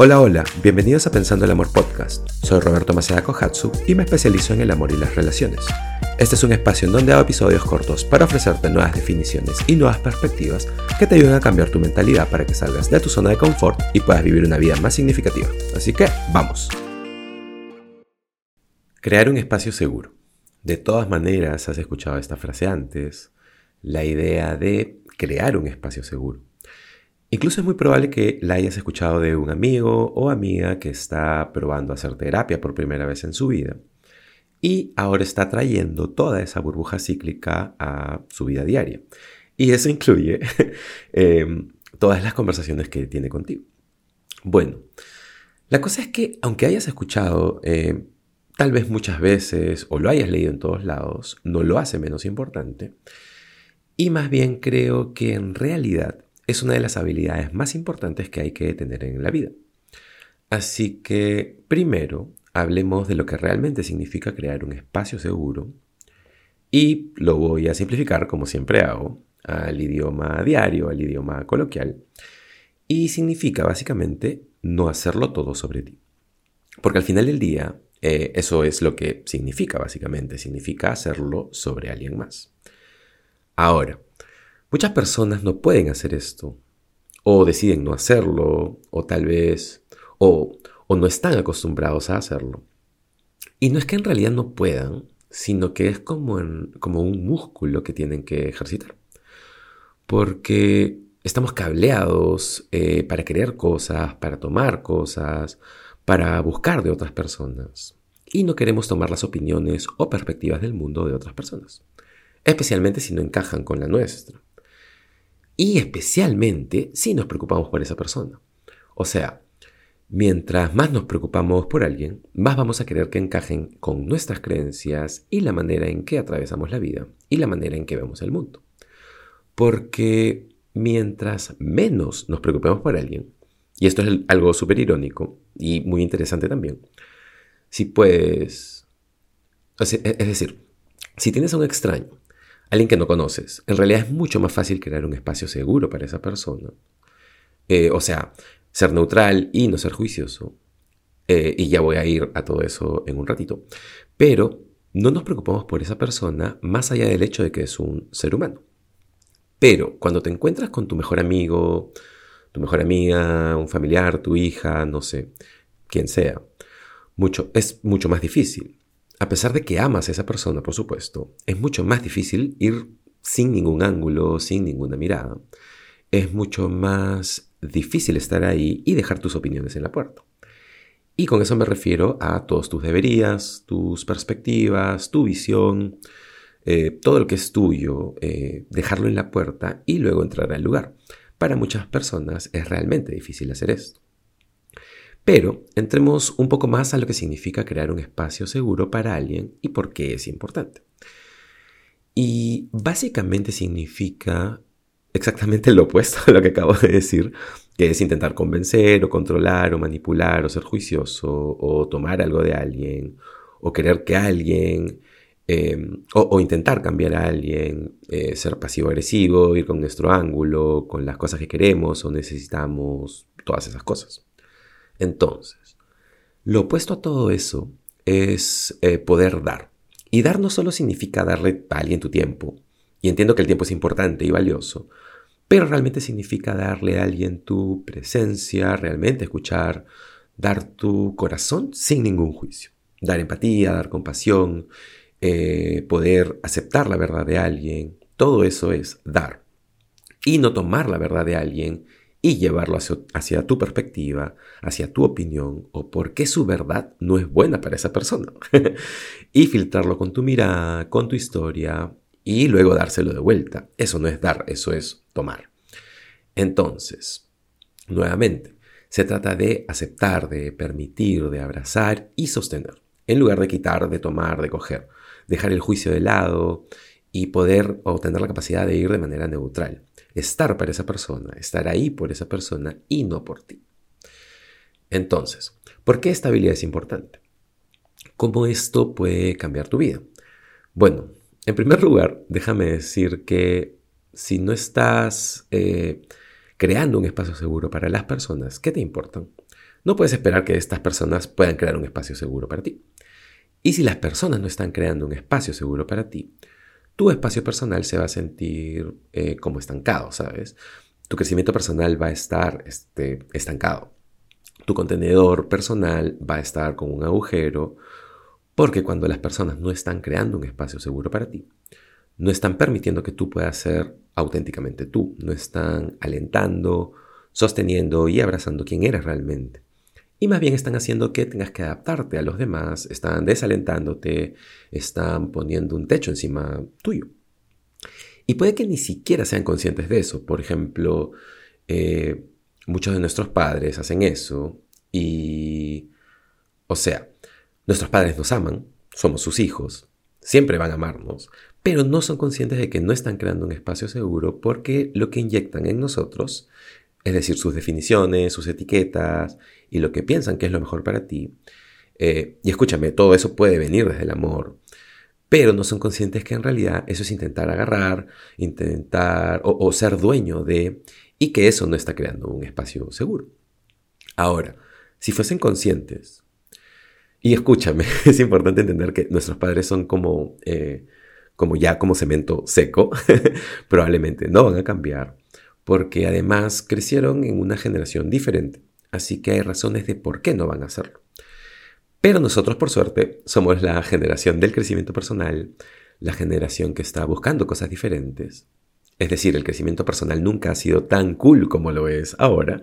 Hola, hola, bienvenidos a Pensando el Amor Podcast. Soy Roberto Maceda Kohatsu y me especializo en el amor y las relaciones. Este es un espacio en donde hago episodios cortos para ofrecerte nuevas definiciones y nuevas perspectivas que te ayuden a cambiar tu mentalidad para que salgas de tu zona de confort y puedas vivir una vida más significativa. Así que, vamos. Crear un espacio seguro. De todas maneras, has escuchado esta frase antes, la idea de crear un espacio seguro. Incluso es muy probable que la hayas escuchado de un amigo o amiga que está probando hacer terapia por primera vez en su vida y ahora está trayendo toda esa burbuja cíclica a su vida diaria. Y eso incluye em, todas las conversaciones que tiene contigo. Bueno, la cosa es que aunque hayas escuchado em, tal vez muchas veces o lo hayas leído en todos lados, no lo hace menos importante. Y más bien creo que en realidad es una de las habilidades más importantes que hay que tener en la vida. Así que primero hablemos de lo que realmente significa crear un espacio seguro y lo voy a simplificar como siempre hago al idioma diario, al idioma coloquial y significa básicamente no hacerlo todo sobre ti. Porque al final del día eh, eso es lo que significa básicamente, significa hacerlo sobre alguien más. Ahora, Muchas personas no pueden hacer esto, o deciden no hacerlo, o tal vez, o, no están acostumbrados a hacerlo. Y no es que en realidad no puedan, sino que es como, como un músculo que tienen que ejercitar. Porque estamos cableados eh, para crear cosas, para tomar cosas, para buscar de otras personas. Y no queremos tomar las opiniones o perspectivas del mundo de otras personas, especialmente si no encajan con la nuestra. Y especialmente si nos preocupamos por esa persona. O sea, mientras más nos preocupamos por alguien, más vamos a querer que encajen con nuestras creencias y la manera en que atravesamos la vida y la manera en que vemos el mundo. Porque mientras menos nos preocupemos por alguien, y esto es algo súper irónico y muy interesante también, si puedes, es decir, si tienes a un extraño alguien que no conoces. En realidad es mucho más fácil crear un espacio seguro para esa persona. Eh, o sea, ser neutral y no ser juicioso. Eh, y ya voy a ir a todo eso en un ratito. Pero no nos preocupamos por esa persona más allá del hecho de que es un ser humano. Pero cuando te encuentras con tu mejor amigo, tu mejor amiga, un familiar, tu hija, no sé, quien sea, mucho, es mucho más difícil a pesar de que amas a esa persona, por supuesto, es mucho más difícil ir sin ningún ángulo, sin ninguna mirada. Es mucho más difícil estar ahí y dejar tus opiniones en la puerta. Y con eso me refiero a todos tus deberías, tus perspectivas, tu visión, eh, todo lo que es tuyo, eh, dejarlo en la puerta y luego entrar al lugar. Para muchas personas es realmente difícil hacer esto. Pero entremos un poco más a lo que significa crear un espacio seguro para alguien y por qué es importante. Y básicamente significa exactamente lo opuesto a lo que acabo de decir, que es intentar convencer o controlar o manipular o ser juicioso o tomar algo de alguien o querer que alguien em, o, intentar cambiar a alguien, eh, ser pasivo-agresivo, ir con nuestro ángulo, con las cosas que queremos o necesitamos, todas esas cosas. Entonces, lo opuesto a todo eso es eh, poder dar. Y dar no solo significa darle a alguien tu tiempo, y entiendo que el tiempo es importante y valioso, pero realmente significa darle a alguien tu presencia, realmente escuchar, dar tu corazón sin ningún juicio, dar empatía, dar compasión, eh, poder aceptar la verdad de alguien, todo eso es dar. Y no tomar la verdad de alguien y llevarlo hacia, tu perspectiva, hacia tu opinión o por qué su verdad no es buena para esa persona. y filtrarlo con tu mirada, con tu historia y luego dárselo de vuelta. Eso no es dar, eso es tomar. Entonces, nuevamente, se trata de aceptar, de permitir, de abrazar y sostener, en lugar de quitar, de tomar, de coger, dejar el juicio de lado y poder obtener la capacidad de ir de manera neutral estar para esa persona, estar ahí por esa persona y no por ti. Entonces, ¿por qué esta habilidad es importante? ¿Cómo esto puede cambiar tu vida? Bueno, en primer lugar, déjame decir que si no estás eh, creando un espacio seguro para las personas que te importan, no puedes esperar que estas personas puedan crear un espacio seguro para ti. Y si las personas no están creando un espacio seguro para ti, tu espacio personal se va a sentir eh, como estancado, ¿sabes? Tu crecimiento personal va a estar este, estancado. Tu contenedor personal va a estar con un agujero porque cuando las personas no están creando un espacio seguro para ti, no están permitiendo que tú puedas ser auténticamente tú, no están alentando, sosteniendo y abrazando quién eres realmente. Y más bien están haciendo que tengas que adaptarte a los demás, están desalentándote, están poniendo un techo encima tuyo. Y puede que ni siquiera sean conscientes de eso. Por ejemplo, eh, muchos de nuestros padres hacen eso y, o sea, nuestros padres nos aman, somos sus hijos, siempre van a amarnos, pero no son conscientes de que no están creando un espacio seguro porque lo que inyectan en nosotros es decir, sus definiciones, sus etiquetas y lo que piensan que es lo mejor para ti. Eh, y escúchame, todo eso puede venir desde el amor, pero no son conscientes que en realidad eso es intentar agarrar, intentar o, ser dueño de, y que eso no está creando un espacio seguro. Ahora, si fuesen conscientes, y escúchame, es importante entender que nuestros padres son como, eh, como ya como cemento seco, probablemente no van a cambiar porque además crecieron en una generación diferente, así que hay razones de por qué no van a hacerlo. Pero nosotros, por suerte, somos la generación del crecimiento personal, la generación que está buscando cosas diferentes. Es decir, el crecimiento personal nunca ha sido tan cool como lo es ahora,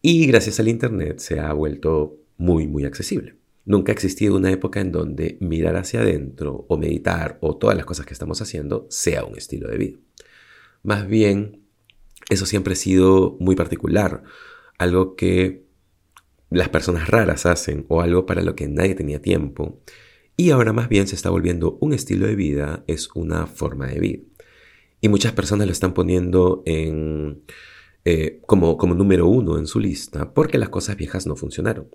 y gracias al Internet se ha vuelto muy, muy accesible. Nunca ha existido una época en donde mirar hacia adentro o meditar o todas las cosas que estamos haciendo sea un estilo de vida. Más bien, eso siempre ha sido muy particular, algo que las personas raras hacen o algo para lo que nadie tenía tiempo. Y ahora más bien se está volviendo un estilo de vida, es una forma de vida. Y muchas personas lo están poniendo en, eh, como, como número uno en su lista porque las cosas viejas no funcionaron.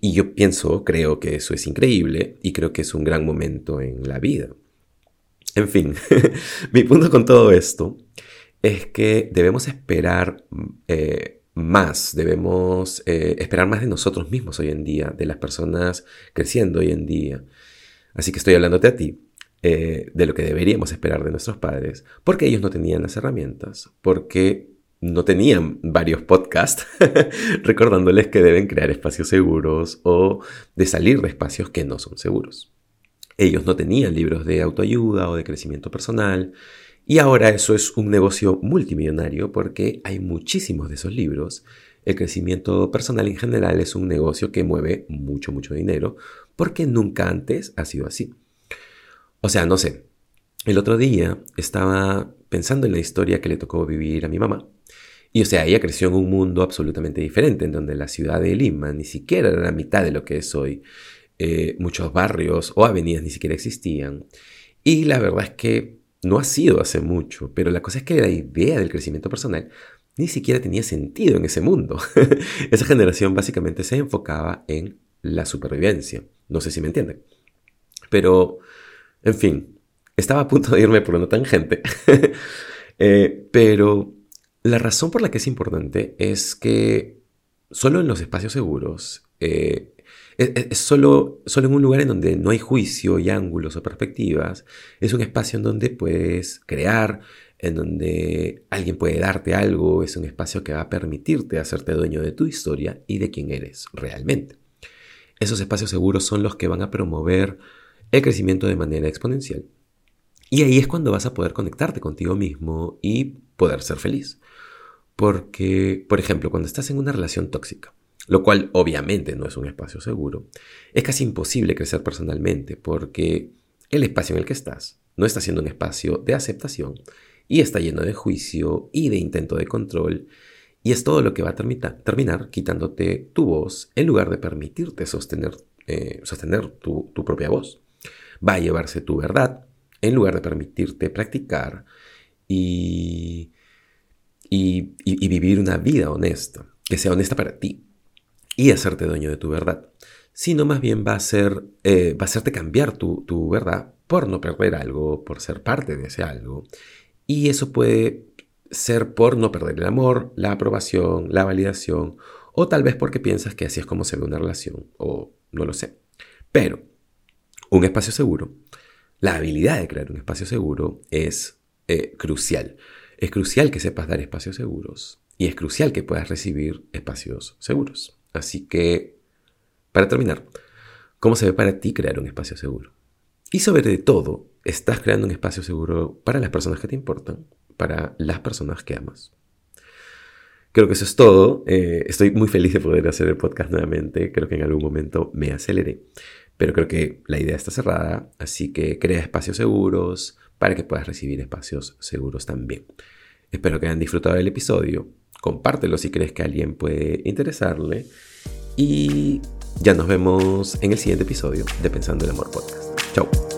Y yo pienso, creo que eso es increíble y creo que es un gran momento en la vida. En fin, mi punto con todo esto es que debemos esperar eh, más, debemos eh, esperar más de nosotros mismos hoy en día, de las personas creciendo hoy en día. Así que estoy hablándote a ti eh, de lo que deberíamos esperar de nuestros padres, porque ellos no tenían las herramientas, porque no tenían varios podcasts recordándoles que deben crear espacios seguros o de salir de espacios que no son seguros. Ellos no tenían libros de autoayuda o de crecimiento personal y ahora eso es un negocio multimillonario porque hay muchísimos de esos libros. El crecimiento personal en general es un negocio que mueve mucho, mucho dinero porque nunca antes ha sido así. O sea, no sé, el otro día estaba pensando en la historia que le tocó vivir a mi mamá. Y o sea, ella creció en un mundo absolutamente diferente, en donde la ciudad de Lima ni siquiera era la mitad de lo que es hoy. Eh, muchos barrios o avenidas ni siquiera existían. Y la verdad es que no ha sido hace mucho, pero la cosa es que la idea del crecimiento personal ni siquiera tenía sentido en ese mundo. Esa generación básicamente se enfocaba en la supervivencia. No sé si me entienden. Pero, en fin, estaba a punto de irme por una tangente. eh, pero la razón por la que es importante es que solo en los espacios seguros eh, es, solo, solo en un lugar en donde no hay juicio y ángulos o perspectivas. Es un espacio en donde puedes crear, en donde alguien puede darte algo. Es un espacio que va a permitirte hacerte dueño de tu historia y de quién eres realmente. Esos espacios seguros son los que van a promover el crecimiento de manera exponencial. Y ahí es cuando vas a poder conectarte contigo mismo y poder ser feliz. Porque, por ejemplo, cuando estás en una relación tóxica, lo cual obviamente no es un espacio seguro, es casi imposible crecer personalmente porque el espacio en el que estás no está siendo un espacio de aceptación y está lleno de juicio y de intento de control y es todo lo que va a terminar quitándote tu voz en lugar de permitirte sostener, eh, sostener tu, propia voz. Va a llevarse tu verdad en lugar de permitirte practicar y, y vivir una vida honesta, que sea honesta para ti, y hacerte dueño de tu verdad, sino más bien va a, ser, eh, va a hacerte cambiar tu, verdad por no perder algo, por ser parte de ese algo. Y eso puede ser por no perder el amor, la aprobación, la validación, o tal vez porque piensas que así es como se una relación, o no lo sé. Pero un espacio seguro, la habilidad de crear un espacio seguro es eh, crucial. Es crucial que sepas dar espacios seguros y es crucial que puedas recibir espacios seguros. Así que, para terminar, ¿cómo se ve para ti crear un espacio seguro? Y sobre todo, ¿estás creando un espacio seguro para las personas que te importan? para las personas que amas. Creo que eso es todo. Eh, estoy muy feliz de poder hacer el podcast nuevamente. Creo que en algún momento me aceleré. Pero creo que la idea está cerrada. Así que crea espacios seguros para que puedas recibir espacios seguros también. Espero que hayan disfrutado del episodio. Compártelo si crees que a alguien puede interesarle. Y ya nos vemos en el siguiente episodio de Pensando el Amor Podcast. Chao.